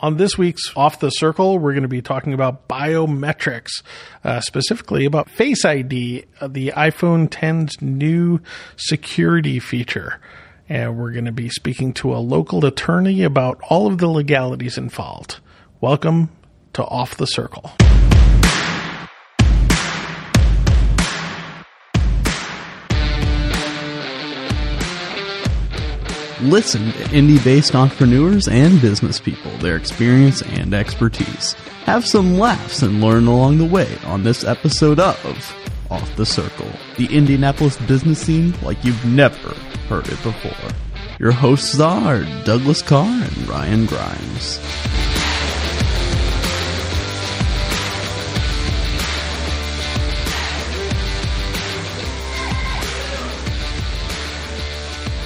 On this week's Off the Circle, we're going to be talking about biometrics, uh, specifically about Face ID, uh, the iPhone 10's new security feature. And we're going to be speaking to a local attorney about all of the legalities involved. Welcome to Off the Circle. Listen to Indy based entrepreneurs and business people, their experience and expertise. Have some laughs and learn along the way on this episode of Off the Circle, the Indianapolis business scene like you've never heard it before. Your hosts are Douglas Karr and Ryan Grimes.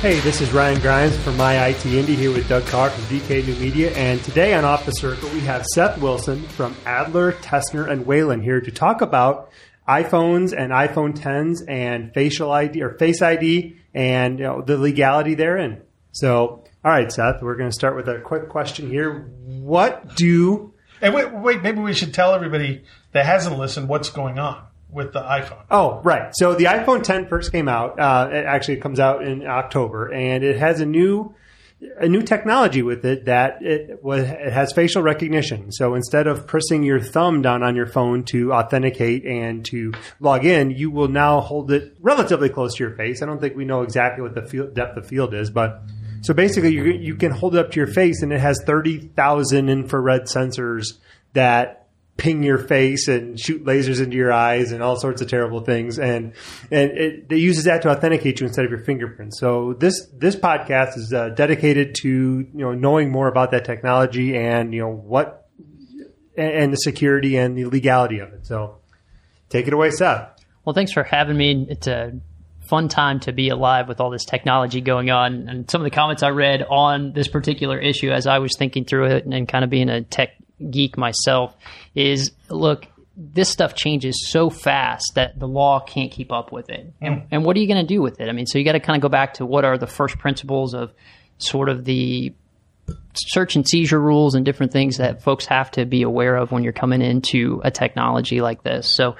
Hey, this is Ryan Grimes from My IT Indie here with Doug Karr from DK New Media. And today on Off the Circle, we have Seth Wilson from Adler, Tesnar, and Whalen here to talk about iPhones and iPhone 10s and facial ID or Face ID and you know, the legality therein. So, all right, Seth, we're going to start with a quick question here. What do. And wait, wait, maybe we should tell everybody that hasn't listened what's going on with the iPhone. Oh, right. So the iPhone 10 first came out. Uh, it actually comes out in October, and it has a new a new technology with it that it was it has facial recognition. So instead of pressing your thumb down on your phone to authenticate and to log in, you will now hold it relatively close to your face. I don't think we know exactly what the depth of field is, but so basically you you can hold it up to your face, and it has thirty thousand infrared sensors that ping your face and shoot lasers into your eyes and all sorts of terrible things. And and it, it uses that to authenticate you instead of your fingerprints. So this this podcast is uh, dedicated to you know knowing more about that technology and you know what and, and the security and the legality of it. So take it away, Seth. Well, thanks for having me. It's a fun time to be alive with all this technology going on. And some of the comments I read on this particular issue as I was thinking through it and, and kind of being a tech geek myself is look this stuff changes so fast that the law can't keep up with it. And, mm. and what are you going to do with it? I mean, so you got to kind of go back to what are the first principles of sort of the search and seizure rules and different things that folks have to be aware of when you're coming into a technology like this. So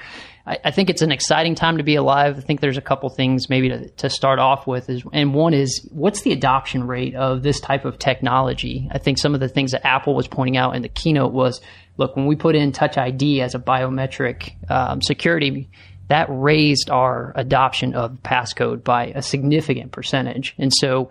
I, think it's an exciting time to be alive. I think there's a couple things maybe to, to start off with is, and one is what's the adoption rate of this type of technology? I think some of the things that Apple was pointing out in the keynote was, look, when we put in Touch ID as a biometric um, security, that raised our adoption of passcode by a significant percentage. And so,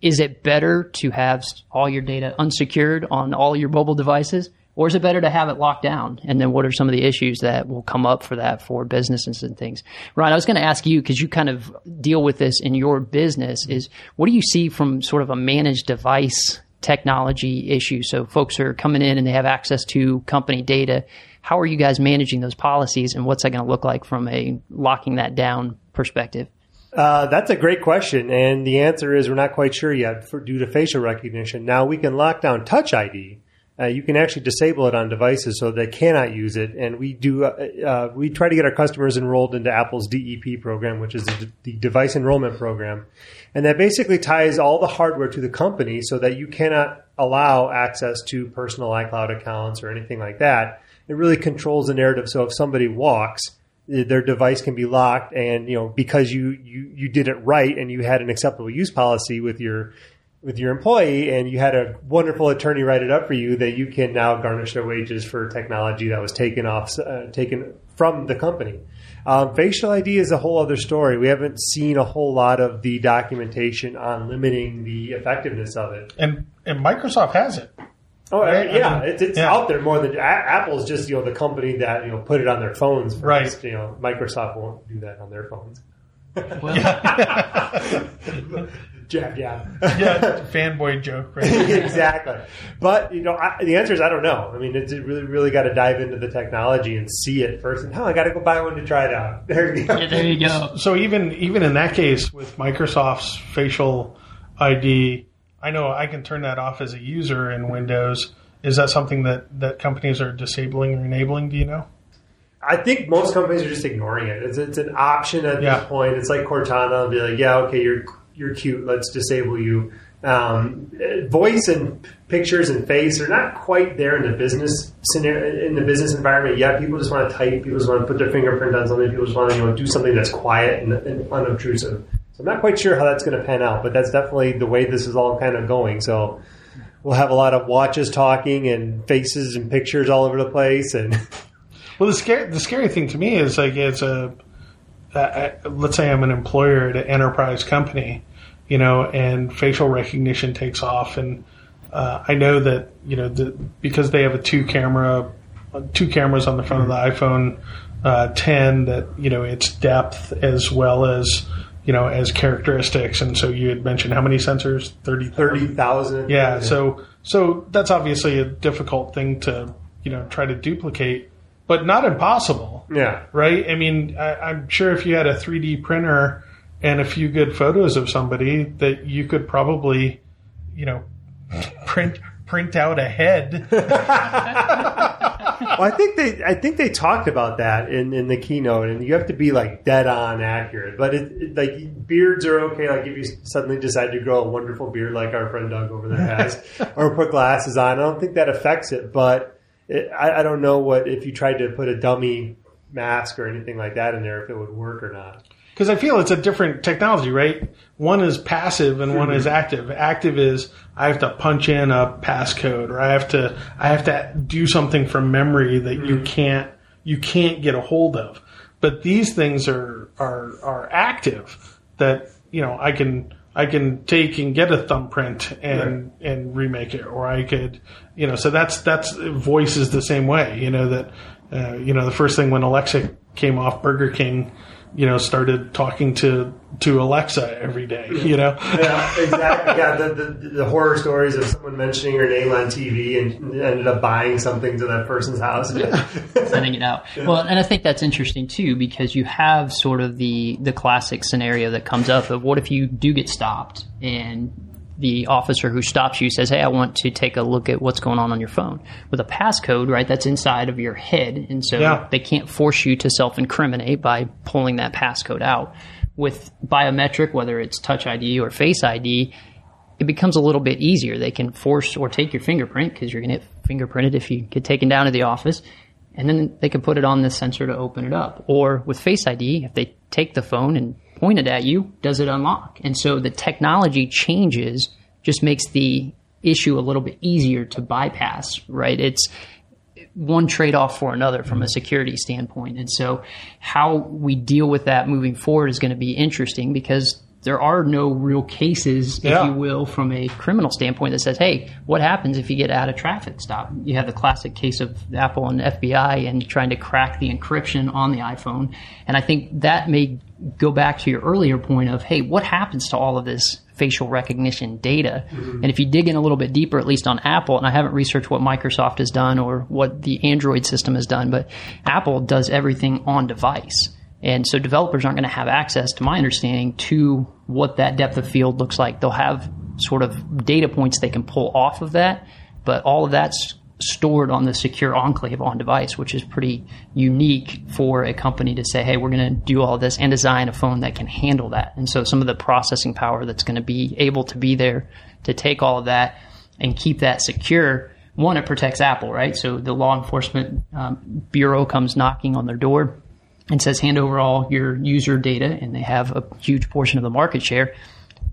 is it better to have all your data unsecured on all your mobile devices? Or is it better to have it locked down? And then what are some of the issues that will come up for that for businesses and things? Ryan, I was going to ask you because you kind of deal with this in your business is what do you see from sort of a managed device technology issue? So folks are coming in and they have access to company data. How are you guys managing those policies and what's that going to look like from a locking that down perspective? Uh, that's a great question, and the answer is we're not quite sure yet for, due to facial recognition. Now we can lock down Touch ID, uh, you can actually disable it on devices so they cannot use it. And we do, uh, uh, we try to get our customers enrolled into Apple's DEP program, which is the, the, device enrollment program. And that basically ties all the hardware to the company so that you cannot allow access to personal iCloud accounts or anything like that. It really controls the narrative. So if somebody walks, their device can be locked and you know because you you you did it right and you had an acceptable use policy with your with your employee and you had a wonderful attorney write it up for you that you can now garnish their wages for technology that was taken off uh, taken from the company um, facial id is a whole other story we haven't seen a whole lot of the documentation on limiting the effectiveness of it and and microsoft has it Oh right? yeah, I mean, it's, it's yeah. out there more than Apple's just you know the company that you know put it on their phones. First. Right. You know, Microsoft won't do that on their phones. Well, jab jab. yeah, fanboy joke, right? exactly. But you know, I, the answer is I don't know. I mean, it's really really got to dive into the technology and see it first. And oh, I got to go buy one to try it out. There you go. Yeah, there you go. So even even in that case, with Microsoft's facial ID, I know I can turn that off as a user in Windows. Is that something that that companies are disabling or enabling? Do you know? I think most companies are just ignoring it. It's, it's an option at yeah. this point. It's like Cortana. Be like, yeah, okay, you're you're cute. Let's disable you. Um, voice and pictures and face are not quite there in the business scenario, in the business environment yet. People just want to type. People just want to put their fingerprint on something. People just want to you know do something that's quiet and, and unobtrusive. So I'm not quite sure how that's going to pan out, but that's definitely the way this is all kind of going. So we'll have a lot of watches talking and faces and pictures all over the place. And well, the scary the scary thing to me is like it's a uh, let's say I'm an employer at an enterprise company, you know, and facial recognition takes off, and uh, I know that you know the, because they have a two camera, two cameras on the front of the iPhone uh, 10 that you know its depth as well as you know as characteristics, and so you had mentioned how many sensors? 30 30,000. yeah, so so that's obviously a difficult thing to you know try to duplicate, but not impossible Yeah. right? I mean, I, I'm sure if you had a 3D printer and a few good photos of somebody, that you could probably, you know, print print out a head. Well, I think they, I think they talked about that in, in the keynote, and you have to be like dead on accurate. But it, it- like beards are okay. Like if you suddenly decide to grow a wonderful beard, like our friend Doug over there has, or put glasses on, I don't think that affects it. But it, I, I don't know what if you tried to put a dummy mask or anything like that in there, if it would work or not. Because I feel it's a different technology, right? One is passive and one Mm-hmm. is active. Active is I have to punch in a passcode or I have to I have to do something from memory that you Mm-hmm. can't you can't get a hold of. But these things are are are active that you know I can I can take and get a thumbprint and and remake it, or I could you know so that's that's voice is the same way. You know that uh, you know the first thing when Alexa came off, Burger King you know, started talking to to Alexa every day. You know, Yeah, exactly. Yeah, the, the, the horror stories of someone mentioning her name on TV and ended up buying something to that person's house. sending it out. Well, and I think that's interesting too because you have sort of the the classic scenario that comes up of what if you do get stopped and the officer who stops you says, "Hey, I want to take a look at what's going on on your phone." With a passcode, right? That's inside of your head, and so Yeah. they can't force you to self-incriminate by pulling that passcode out. With biometric, whether it's Touch ID or Face ID, it becomes a little bit easier. They can force or take your fingerprint because you're going to get fingerprinted if you get taken down to the office. And then they can put it on the sensor to open it up. Or with Face ID, if they take the phone and point it at you, does it unlock? And so the technology changes, just makes the issue a little bit easier to bypass, right? It's, one trade off for another from a security standpoint. And so, how we deal with that moving forward is going to be interesting because there are no real cases, if Yeah. you will, from a criminal standpoint that says, hey, what happens if you get out of traffic stop? You have the classic case of Apple and FBI and trying to crack the encryption on the iPhone. And I think that may go back to your earlier point of, hey, what happens to all of this facial recognition data? Mm-hmm. And if you dig in a little bit deeper, at least on Apple, and I haven't researched what Microsoft has done or what the Android system has done, but Apple does everything on device. And so developers aren't going to have access, to my understanding, to what that depth of field looks like. They'll have sort of data points they can pull off of that, but all of that's stored on the secure enclave on device, which is pretty unique for a company to say, hey, we're going to do all this and design a phone that can handle that. And so some of the processing power that's going to be able to be there to take all of that and keep that secure. One, it protects Apple, right? So the law enforcement um, bureau comes knocking on their door and says hand over all your user data and they have a huge portion of the market share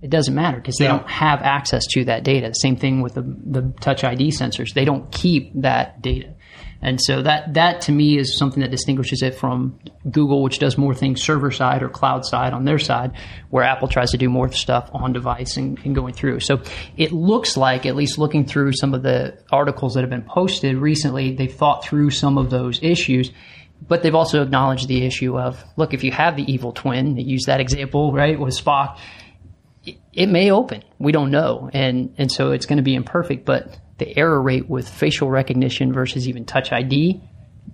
it doesn't matter because they Yeah. don't have access to that data. Same thing with the, the touch id sensors. They don't keep that data. And so that that to me is something that distinguishes it from google which does more things server side or cloud side on their side where apple tries to do more stuff on device and, and going through. So it looks like at least looking through some of the articles that have been posted recently they've thought through some of those issues but they've also acknowledged the issue of look, if you have the evil twin, they use that example, right, with Spock, it, it may open. We don't know. And, and so it's going to be imperfect, but the error rate with facial recognition versus even touch ID,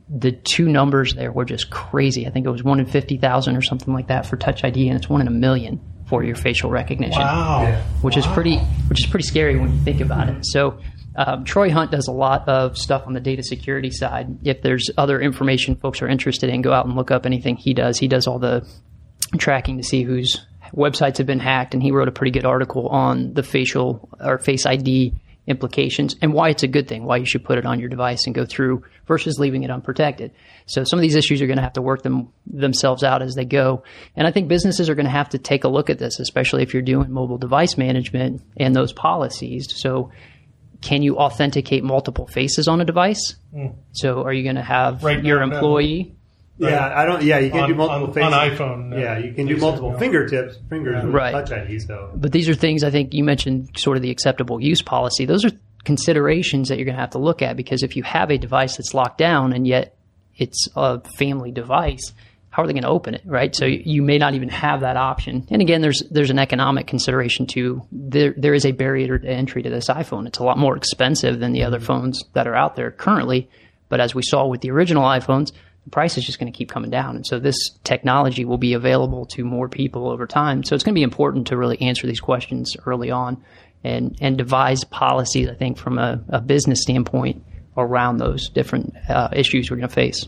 the two numbers there were just crazy. I think it was one in 50,000 or something like that for touch ID, and it's one in a million for your facial recognition wow. which is pretty which is pretty scary when you think about it. So um, Troy Hunt does a lot of stuff on the data security side. If there's other information folks are interested in, go out and look up anything he does. He does all the tracking to see whose websites have been hacked, and he wrote a pretty good article on the facial or face ID implications and why it's a good thing, why you should put it on your device and go through versus leaving it unprotected. So some of these issues are going to have to work them themselves out as they go. And I think businesses are going to have to take a look at this, especially if you're doing mobile device management and those policies. So can you authenticate multiple faces on a device? Mm. So are you going to have right your employee? Yeah, I don't. Yeah, you can on, do multiple on, faces. on iPhone. Yeah, you can do multiple no. fingertips, fingers, yeah. right. Touch ID. So, but these are things I think you mentioned, sort of the acceptable use policy. Those are considerations that you're going to have to look at because if you have a device that's locked down and yet it's a family device, how are they going to open it, right? So you may not even have that option. And again, there's there's an economic consideration too. There there is a barrier to entry to this iPhone. It's a lot more expensive than the other phones that are out there currently. But as we saw with the original iPhones, the price is just going to keep coming down. And so this technology will be available to more people over time. So it's going to be important to really answer these questions early on and, and devise policies, I think, from a, a business standpoint around those different uh, issues we're going to face.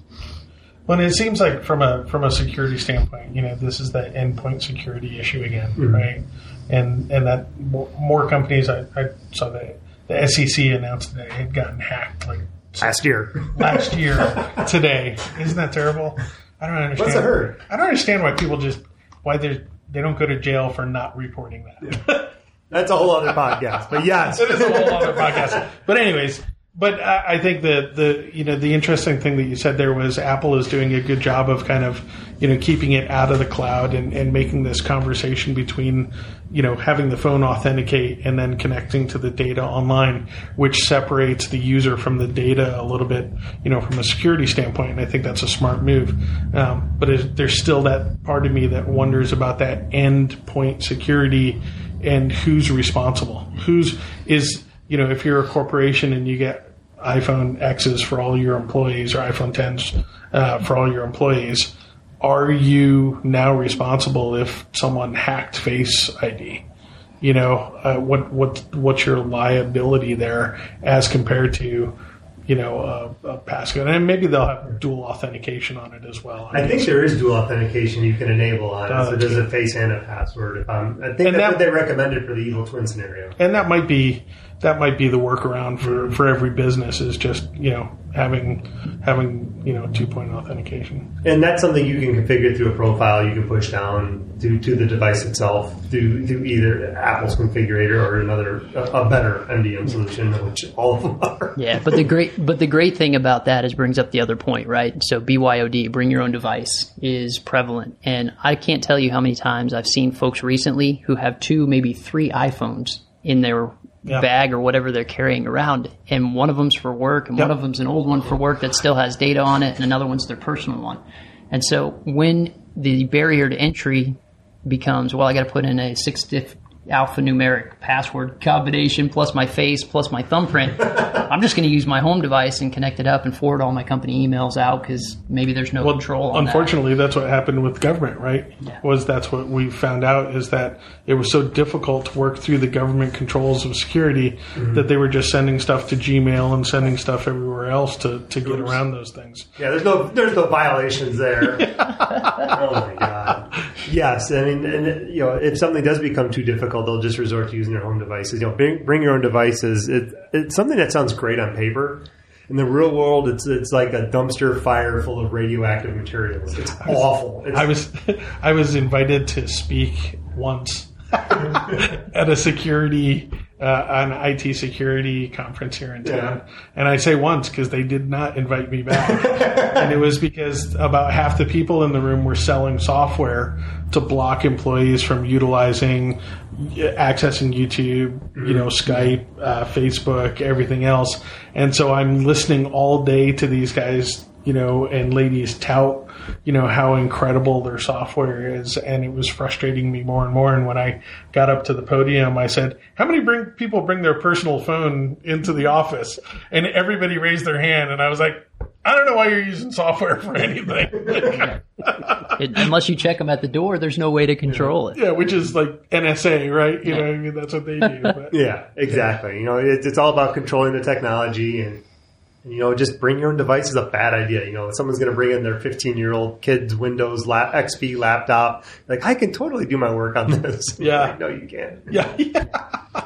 Well, it seems like from a from a security standpoint, you know, this is the endpoint security issue again, mm-hmm. right? And and that more, companies, I, I saw the the SEC announced that it had gotten hacked like last year. Last year today, isn't that terrible? I don't understand. What's the hurt? I don't understand why people just why they they don't go to jail for not reporting that. Yeah. That's a whole other podcast. But yes, it is a whole other podcast. But anyways, but I think that the you know the interesting thing that you said there was Apple is doing a good job of kind of you know keeping it out of the cloud and, and making this conversation between you know having the phone authenticate and then connecting to the data online, which separates the user from the data a little bit you know from a security standpoint. And I think that's a smart move. Um, but there's still that part of me that wonders about that endpoint security and who's responsible. Who's is you know if you're a corporation and you get iPhone X's for all your employees or iPhone 10s uh, for all your employees, are you now responsible if someone hacked Face ID? You know, uh, what what what's your liability there as compared to you know, a, a passcode, and maybe they'll have dual authentication on it as well. I, I think there is dual authentication you can enable on it, so there's a face and a password. I'm, I think that's that, what they recommended for the evil twin scenario, and that might be that might be the workaround for, for every business is just you know having having you know two point oh authentication. And that's something you can configure through a profile. You can push down to, to the device itself through, through either Apple's configurator or another a, a, better MDM solution, which all of them are. Yeah, but the great but the great thing about that is brings up the other point, right? So BYOD, bring your own device, is prevalent, and I can't tell you how many times I've seen folks recently who have two, maybe three iPhones in their yeah. bag or whatever they're carrying around. And one of them's for work, and yep. one of them's an old one for work that still has data on it, and another one's their personal one. And so when the barrier to entry becomes, well, I got to put in a six alphanumeric password combination plus my face plus my thumbprint. I'm just going to use my home device and connect it up and forward all my company emails out because maybe there's no well, control. unfortunately, that. that's what happened with government, right? Yeah. Was that's what we found out is that it was so difficult to work through the government controls of security mm-hmm. that they were just sending stuff to Gmail and sending stuff everywhere else to, to get around those things. Yeah, there's no there's no violations there. oh my god. Yes, I mean, and, you know, if something does become too difficult difficult, they'll just resort to using their home devices. You know, bring, bring your own devices. It, it's something that sounds great on paper. In the real world, it's it's like a dumpster fire full of radioactive materials. It's awful. It's, I was I was invited to speak once at a security uh, an IT security conference here in town, yeah. and I say once because they did not invite me back, and it was because about half the people in the room were selling software to block employees from utilizing accessing YouTube, you know, Skype, uh, Facebook, everything else, and so I'm listening all day to these guys, you know, and ladies tout you know how incredible their software is, and it was frustrating me more and more. And when I got up to the podium, I said, "How many bring people bring their personal phone into the office?" And everybody raised their hand, and I was like, I don't know why you're using software for anything. it, unless you check them at the door, there's no way to control it. Yeah, which is like NSA, right? You yeah. know, I mean, that's what they do. But. Yeah, exactly. You know, it's, it's all about controlling the technology and You know, just bring your own device is a bad idea. You know, someone's going to bring in their 15 year old kid's Windows lap, XP laptop, like I can totally do my work on this. Yeah. Like, no, you can't. Yeah, yeah.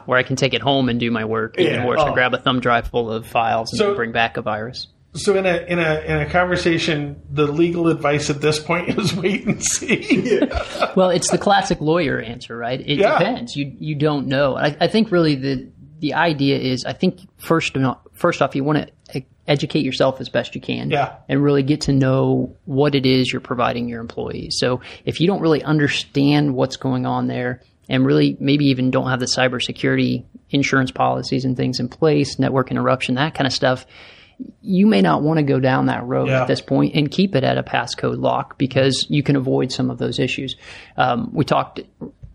Where I can take it home and do my work. Even Yeah. worse, Oh. I grab a thumb drive full of files and So- bring back a virus. So in a in a in a conversation, the legal advice at this point is wait and see. Well, it's the classic lawyer answer, right? It Yeah. depends. You you don't know. I, I think really the the idea is I think first first off you want to educate yourself as best you can, Yeah. and really get to know what it is you're providing your employees. So if you don't really understand what's going on there, and really maybe even don't have the cybersecurity insurance policies and things in place, network interruption, that kind of stuff. You may not want to go down that road Yeah. at this point and keep it at a passcode lock because you can avoid some of those issues. Um, we talked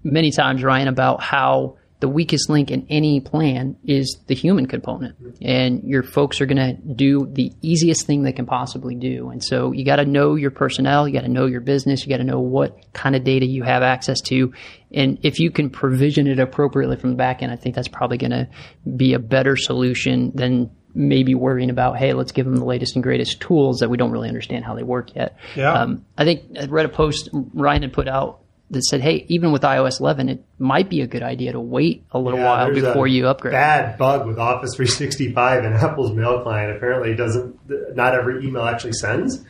many times, Ryan, about how the weakest link in any plan is the human component. And your folks are going to do the easiest thing they can possibly do. And so you got to know your personnel, you got to know your business, you got to know what kind of data you have access to. And if you can provision it appropriately from the back end, I think that's probably going to be a better solution than maybe worrying about, hey, let's give them the latest and greatest tools that we don't really understand how they work yet. Yeah. Um, I think I read a post Ryan had put out that said, hey, even with iOS 11, it might be a good idea to wait a little Yeah, while before you upgrade. Bad bug with Office 365 and Apple's mail client. Apparently, doesn't. Not every email actually sends.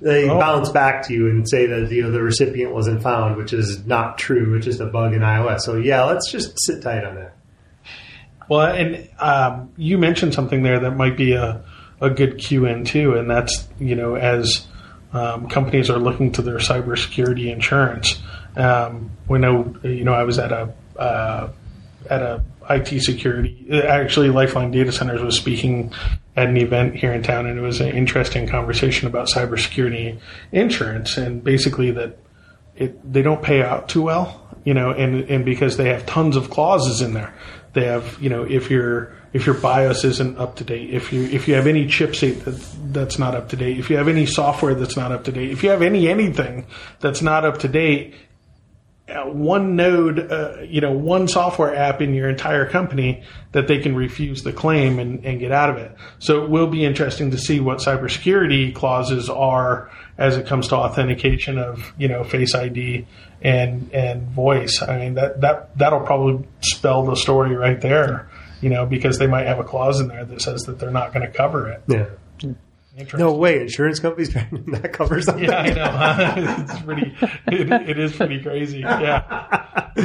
They Oh. bounce back to you and say that you know, the recipient wasn't found, which is not true. It's just a bug in iOS. So yeah, let's just sit tight on that. Well, and um, you mentioned something there that might be a, a good cue in too, and that's you know as um, companies are looking to their cybersecurity insurance. Um, we know you know I was at a uh, at a IT security actually Lifeline Data Centers was speaking at an event here in town, and it was an interesting conversation about cybersecurity insurance, and basically that it, they don't pay out too well, you know, and and because they have tons of clauses in there. They have, you know, if your if your BIOS isn't up to date, if you if you have any chipset that that's not up to date, if you have any software that's not up to date, if you have any anything that's not up to date, uh, one node, uh, you know, one software app in your entire company that they can refuse the claim and, and get out of it. So it will be interesting to see what cybersecurity clauses are as it comes to authentication of, you know, Face ID and and voice. I mean that that that'll probably spell the story right there, you know, because they might have a clause in there that says that they're not going to cover it. Yeah. No way, insurance companies that covers something. Yeah, I know. it's pretty. It, it is pretty crazy. Yeah.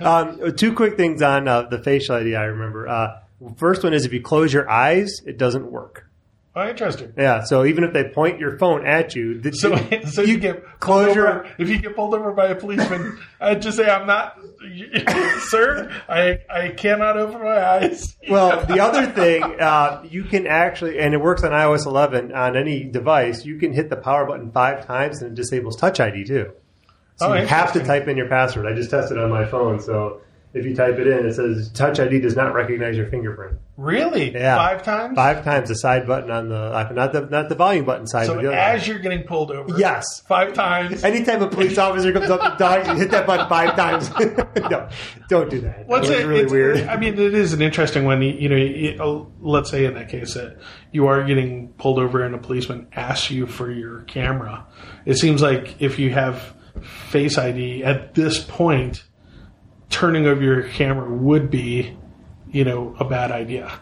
Um, two quick things on uh, the facial ID. I remember. Uh, first one is if you close your eyes, it doesn't work. Oh, interesting. Yeah, so even if they point your phone at you, So, so you, get pulled close your over. If you get pulled over by a policeman, I'd just say, "I'm not, sir. I I cannot open my eyes." Well, the other thing, uh, you can actually, and it works on iOS 11 on any device. You can hit the power button five times, and it disables Touch ID too. So Oh, you have to type in your password. I just tested on my phone, so if you type it in, it says Touch ID does not recognize your fingerprint. Really? Yeah, Five times. Five times the side button on the not the not the volume button side. So but the as you're getting pulled over, Yes. five times. Anytime a police officer comes up and you hit that button five times. no, don't do that. What's It's it? really weird. I mean, it is an interesting one. You, know, you, uh, let's say in that case that you are getting pulled over and a policeman asks you for your camera. It seems like if you have Face ID at this point, turning over your camera would be, you know, a bad idea.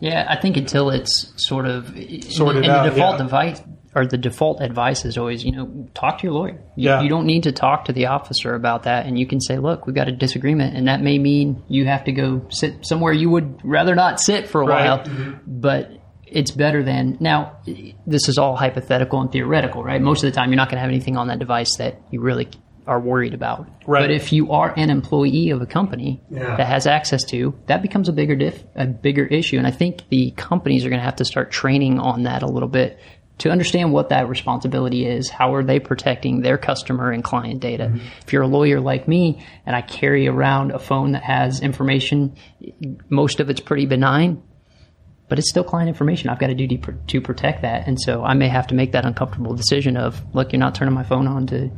Yeah, I think until it's sort of Sorted and out, the default yeah. device or the default advice is always, you know, talk to your lawyer. You, Yeah. you don't need to talk to the officer about that, and you can say, "Look, we've got a disagreement," and that may mean you have to go sit somewhere you would rather not sit for a Right. while, mm-hmm. but. It's better than now. This is all hypothetical and theoretical, right? Most of the time, you're not going to have anything on that device that you really are worried about. Right. But if you are an employee of a company Yeah. that has access to, that becomes a bigger diff, a bigger issue. And I think the companies are going to have to start training on that a little bit to understand what that responsibility is. How are they protecting their customer and client data? Mm-hmm. If you're a lawyer like me and I carry around a phone that has information, most of it's pretty benign. But it's still client information. I've got a duty pr- to protect that, and so I may have to make that uncomfortable decision of, look, you're not turning my phone on to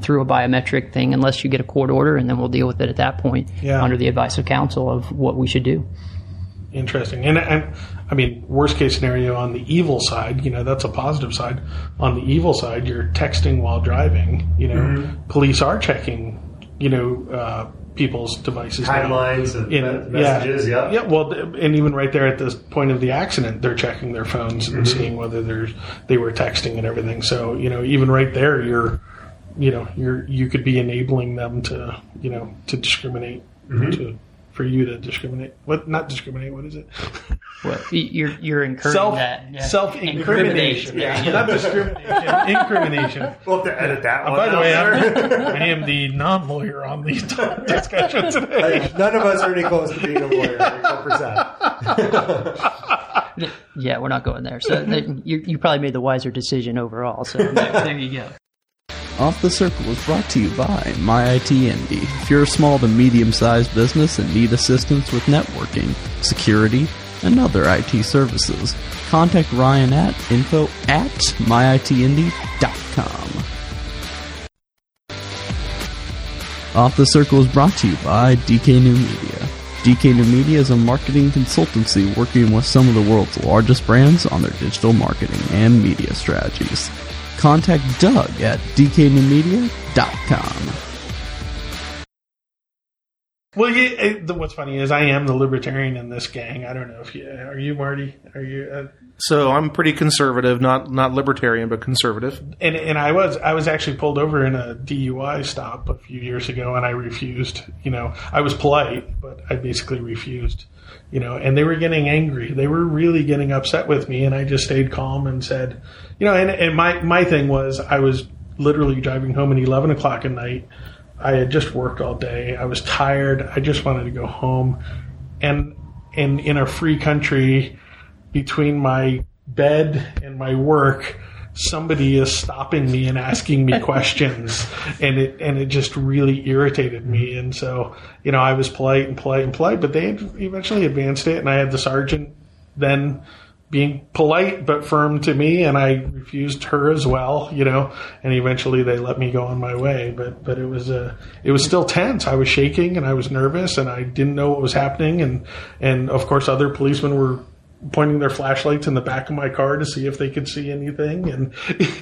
through a biometric thing unless you get a court order, and then we'll deal with it at that point Yeah. under the advice of counsel of what we should do. interesting. And I, I mean, worst case scenario on the evil side, you know, that's a positive side. On the evil side, you're texting while driving. You know, police are checking, you know, uh, people's devices. now. Timelines of In- me- messages, yeah. yeah. Well, and even right there at the point of the accident, they're checking their phones and Mm-hmm. seeing whether there's they were texting and everything. So you know, even right there, you're, you know, you're you could be enabling them to, you know, to discriminate Mm-hmm. to for you to discriminate. What not discriminate? What is it? Well, you're you're encouraging Self that yeah. self incrimination. Yeah. not discrimination. incrimination. We'll have to edit that one. Uh, By the way. I'm, I am the non-lawyer on the discussion today. None of us are any close to being a lawyer. 100%. Yeah, we're not going there. So you, you probably made the wiser decision overall. So there, there you go. Off the Circle is brought to you by MyITND. If you're a small to medium sized business and need assistance with networking, security, and other IT services, contact Ryan at info at myitnd.com. Off the Circle is brought to you by DK New Media. DK New Media is a marketing consultancy working with some of the world's largest brands on their digital marketing and media strategies. Contact Doug at dknewmedia.com. Well, yeah, it, the, what's funny is I am the libertarian in this gang. I don't know if you are you, Marty. Are you? Uh, So I'm pretty conservative, not not libertarian, but conservative. and and I was I was actually pulled over in a DUI stop a few years ago, and I refused. You know, I was polite, but I basically refused. You know, and they were getting angry. They were really getting upset with me, and I just stayed calm and said, you know, and and my my thing was I was literally driving home at eleven o'clock at night. I had just worked all day. I was tired. I just wanted to go home, and and in a free country, between my bed and my work, somebody is stopping me and asking me questions, and it and it just really irritated me. And so, you know, I was polite and polite and polite, but they eventually advanced it, and I had the sergeant then being polite but firm to me, and I refused her as well, you know. And eventually, they let me go on my way. But but it was uh, it was still tense. I was shaking and I was nervous, and I didn't know what was happening. And and of course, other policemen were pointing their flashlights in the back of my car to see if they could see anything. And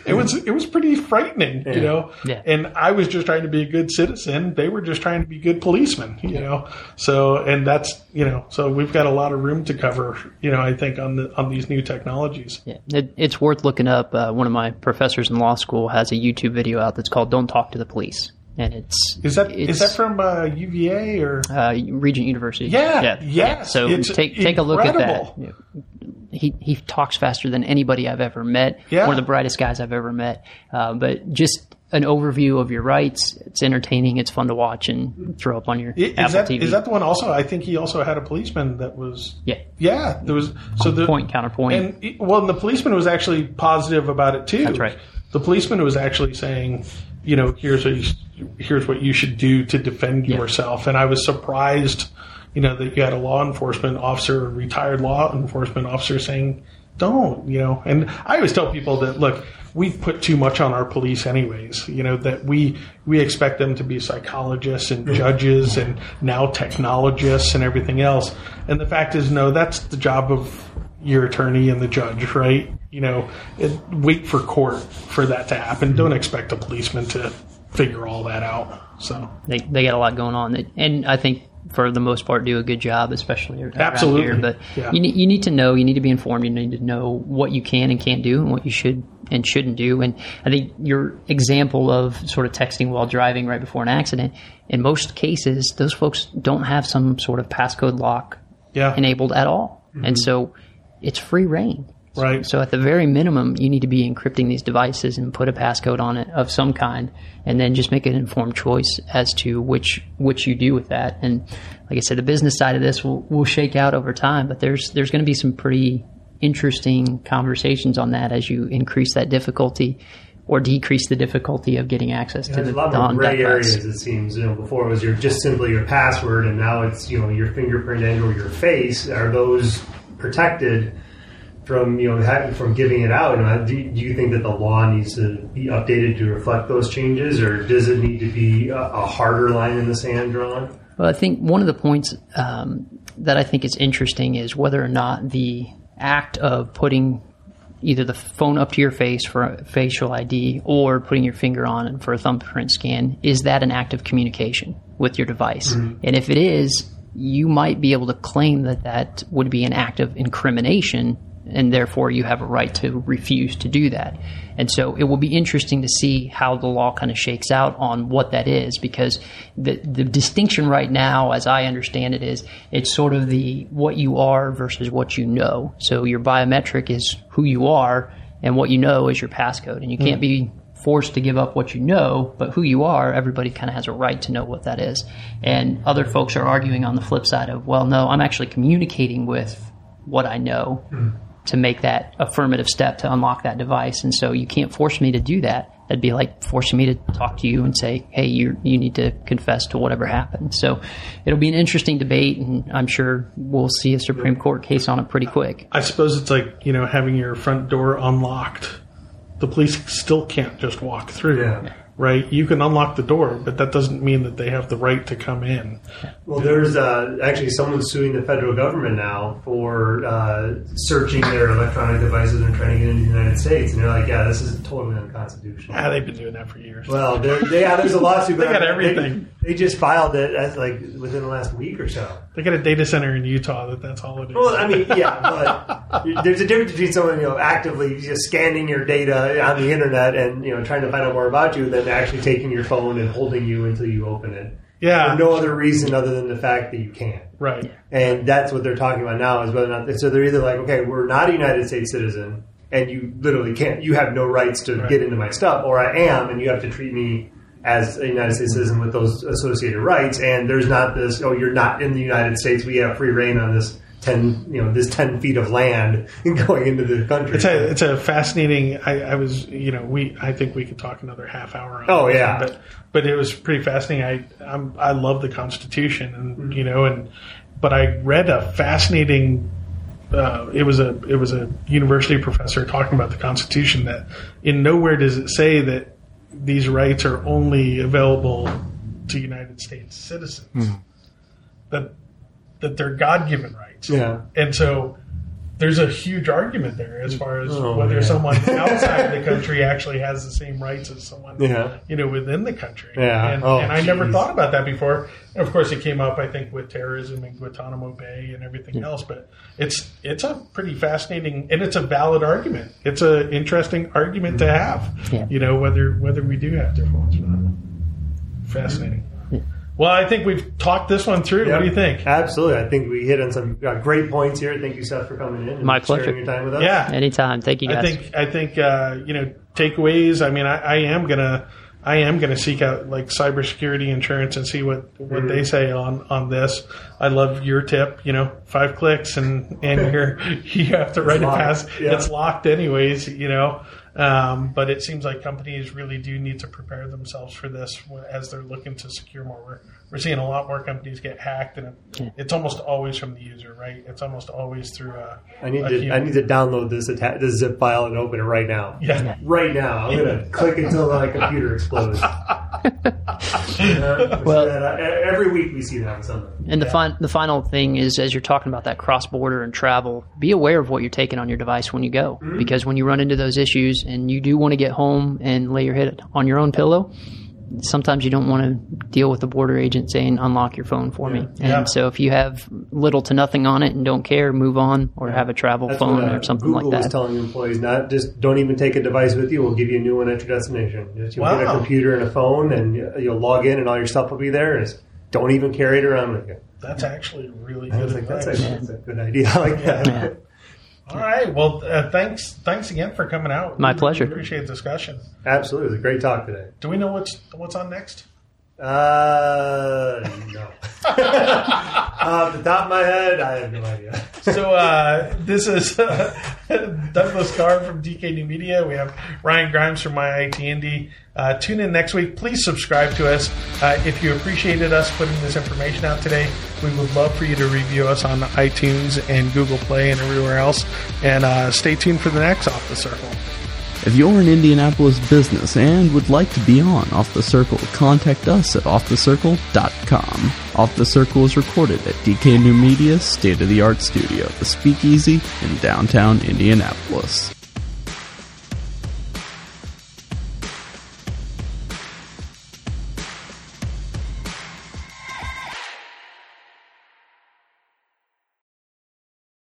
it was it was pretty frightening you know? Yeah. and I was just trying to be a good citizen. They were just trying to be good policemen you know? So and that's you know so we've got a lot of room to cover you know I think on the on these new technologies. Yeah, it, it's worth looking up. Uh, one of my professors in law school has a YouTube video out that's called "Don't Talk to the Police," and it's is that it's, is that from uh, UVA or uh, Regent University? Yeah, yeah, yes, So it's take take a look at that. He he talks faster than anybody I've ever met. Yeah. One of the brightest guys I've ever met. Uh, but just an overview of your rights. It's entertaining. It's fun to watch and throw up on your Is Apple that TV. is that the one also? I think he also had a policeman that was yeah. yeah. There was so the Point counterpoint. And well, and the policeman was actually positive about it too. That's right. The policeman was actually saying, you know, here's you, here's what you should do to defend yourself. And I was surprised, you know, that you had a law enforcement officer, a retired law enforcement officer, saying, "Don't," you know. And I always tell people that look. We put too much on our police, anyways. You know that we we expect them to be psychologists and judges and now technologists and everything else. And the fact is, no, that's the job of your attorney and the judge, right? You know, it, wait for court for that to happen. Don't expect a policeman to figure all that out. So, they they got a lot going on, and I think for the most part do a good job, especially Absolutely. here. But Yeah. you need you need to know, you need to be informed, you need to know what you can and can't do, and what you should and shouldn't do. And I think your example of sort of texting while driving right before an accident, in most cases, those folks don't have some sort of passcode lock yeah, enabled at all, and mm-hmm. so it's free reign. Right. So at the very minimum, you need to be encrypting these devices and put a passcode on it of some kind, and then just make an informed choice as to which which you do with that. And like I said, the business side of this will will shake out over time, but there's there's going to be some pretty interesting conversations on that as you increase that difficulty or decrease the difficulty of getting access to There's the a lot more gray areas. It seems. You know, before it was your just simply your password, and now it's you know your fingerprint and or your face. Are those protected from you know from giving it out? And do, do you think that the law needs to be updated to reflect those changes, or does it need to be a, a harder line in the sand drawn? Well, I think one of the points um, that I think is interesting is whether or not the act of putting either the phone up to your face for a facial ID or putting your finger on for a thumbprint scan is that an act of communication with your device? And if it is, you might be able to claim that that would be an act of incrimination and therefore you have a right to refuse to do that. And so it will be interesting to see how the law kind of shakes out on what that is because the the distinction right now as I understand it is it's sort of the what you are versus what you know. So your biometric is who you are and what you know is your passcode and you can't be forced to give up what you know, but who you are, everybody kind of has a right to know what that is. And other folks are arguing on the flip side of, well, no, I'm actually communicating with what I know hmm. To make that affirmative step to unlock that device. And so you can't force me to do that. That'd be like forcing me to talk to you and say, "Hey, you you need to confess to whatever happened." So it'll be an interesting debate, and I'm sure we'll see a Supreme Court case on it pretty quick. I suppose it's like you know having your front door unlocked. The police still can't just walk through, Yeah. Right? You can unlock the door, but that doesn't mean that they have the right to come in. Well, there's uh, actually someone suing the federal government now for uh, searching their electronic devices and trying to get into the United States, and they're like, "Yeah, this is totally unconstitutional." Yeah, they've been doing that for years. Well, they, yeah, there's a lawsuit. They got everything. They, they just filed it as like within the last week or so. They got a data center in Utah that that's all it is. Well, I mean, yeah, but there's a difference between someone you know actively just scanning your data on the internet and you know trying to find out more about you than actually taking your phone and holding you until you open it. yeah, For no other reason other than the fact that you can't. right. And that's what they're talking about now is whether or not. So they're either like, okay, we're not a United States citizen, and you literally can't. You have no rights to Right. get into my stuff, or I am, and you have to treat me as a United States citizen with those associated rights. And there's not this. Oh, you're not in the United States. We have free reign on this ten, you know, this ten feet of land going into the country. It's a it's a fascinating. I, I was you know we I think we could talk another half hour. on Oh, yeah. one, but but it was pretty fascinating. I I'm, I love the Constitution and you know and but I read a fascinating. Uh, it was a it was a university professor talking about the Constitution that in nowhere does it say that these rights are only available to United States citizens. Hmm. That that they're God given rights. Yeah. And so there's a huge argument there as far as Oh, whether yeah. someone outside the country actually has the same rights as someone Yeah. you know within the country. Yeah. And, Oh, and I never thought about that before. And of course, it came up I think with terrorism and Guantanamo Bay and everything else. But it's it's a pretty fascinating and it's a valid argument. It's an interesting argument to have. Yeah. You know whether whether we do have their phones or not. Fascinating. Well, I think we've talked this one through. What do you think? Absolutely. I think we hit on some uh, great points here. Thank you, Seth, for coming in. And My sharing pleasure. Your time with us. Yeah. Anytime. Thank you guys. I think I think uh, you know takeaways. I mean, I, I am gonna I am gonna seek out like cybersecurity insurance and see what what they say on on this. I love your tip. You know, five clicks and and you're you have to write a locked. pass. Yeah. It's locked anyways. You know. Um, but it seems like companies really do need to prepare themselves for this as they're looking to secure more. We're, we're seeing a lot more companies get hacked, and it, it's almost always from the user, right? It's almost always through a. I need a to I need to download this atta- this zip file and open it right now. Yeah. Right now, I'm gonna click until my computer explodes. Uh, Well- that, uh, every week we see that on something. And the fin- the final thing is, as you're talking about that cross border and travel, be aware of what you're taking on your device when you go, because when you run into those issues and you do want to get home and lay your head on your own pillow, sometimes you don't want to deal with the border agent saying unlock your phone for me. And Yeah. so if you have little to nothing on it and don't care, move on or have a travel That's phone what, uh, or something Google like was that. telling employees not just don't even take a device with you. We'll give you a new one at your destination. Just, you'll get a computer and a phone, and you- you'll log in, and all your stuff will be there. Just don't even carry it around with you. That's actually really I good was like, that's, advice. actually, that's a good idea. I like that. Yeah. All right. Well, uh, thanks. Thanks again for coming out. My We pleasure. Appreciate the discussion. Absolutely, it was a great talk today. Do we know what's what's on next? Uh, no. Off the top of my head, I have no idea. So uh, this is uh, Douglas Karr from DKD Media. We have Ryan Grimes from My IT Indie. Uh, tune in next week. Please subscribe to us. Uh, if you appreciated us putting this information out today, we would love for you to review us on iTunes and Google Play and everywhere else. And uh, stay tuned for the next Off the Circle. If you're an Indianapolis business and would like to be on Off the Circle, contact us at offthecircle.com. Off the Circle is recorded at DK New Media's state of the art studio, the Speakeasy in downtown Indianapolis.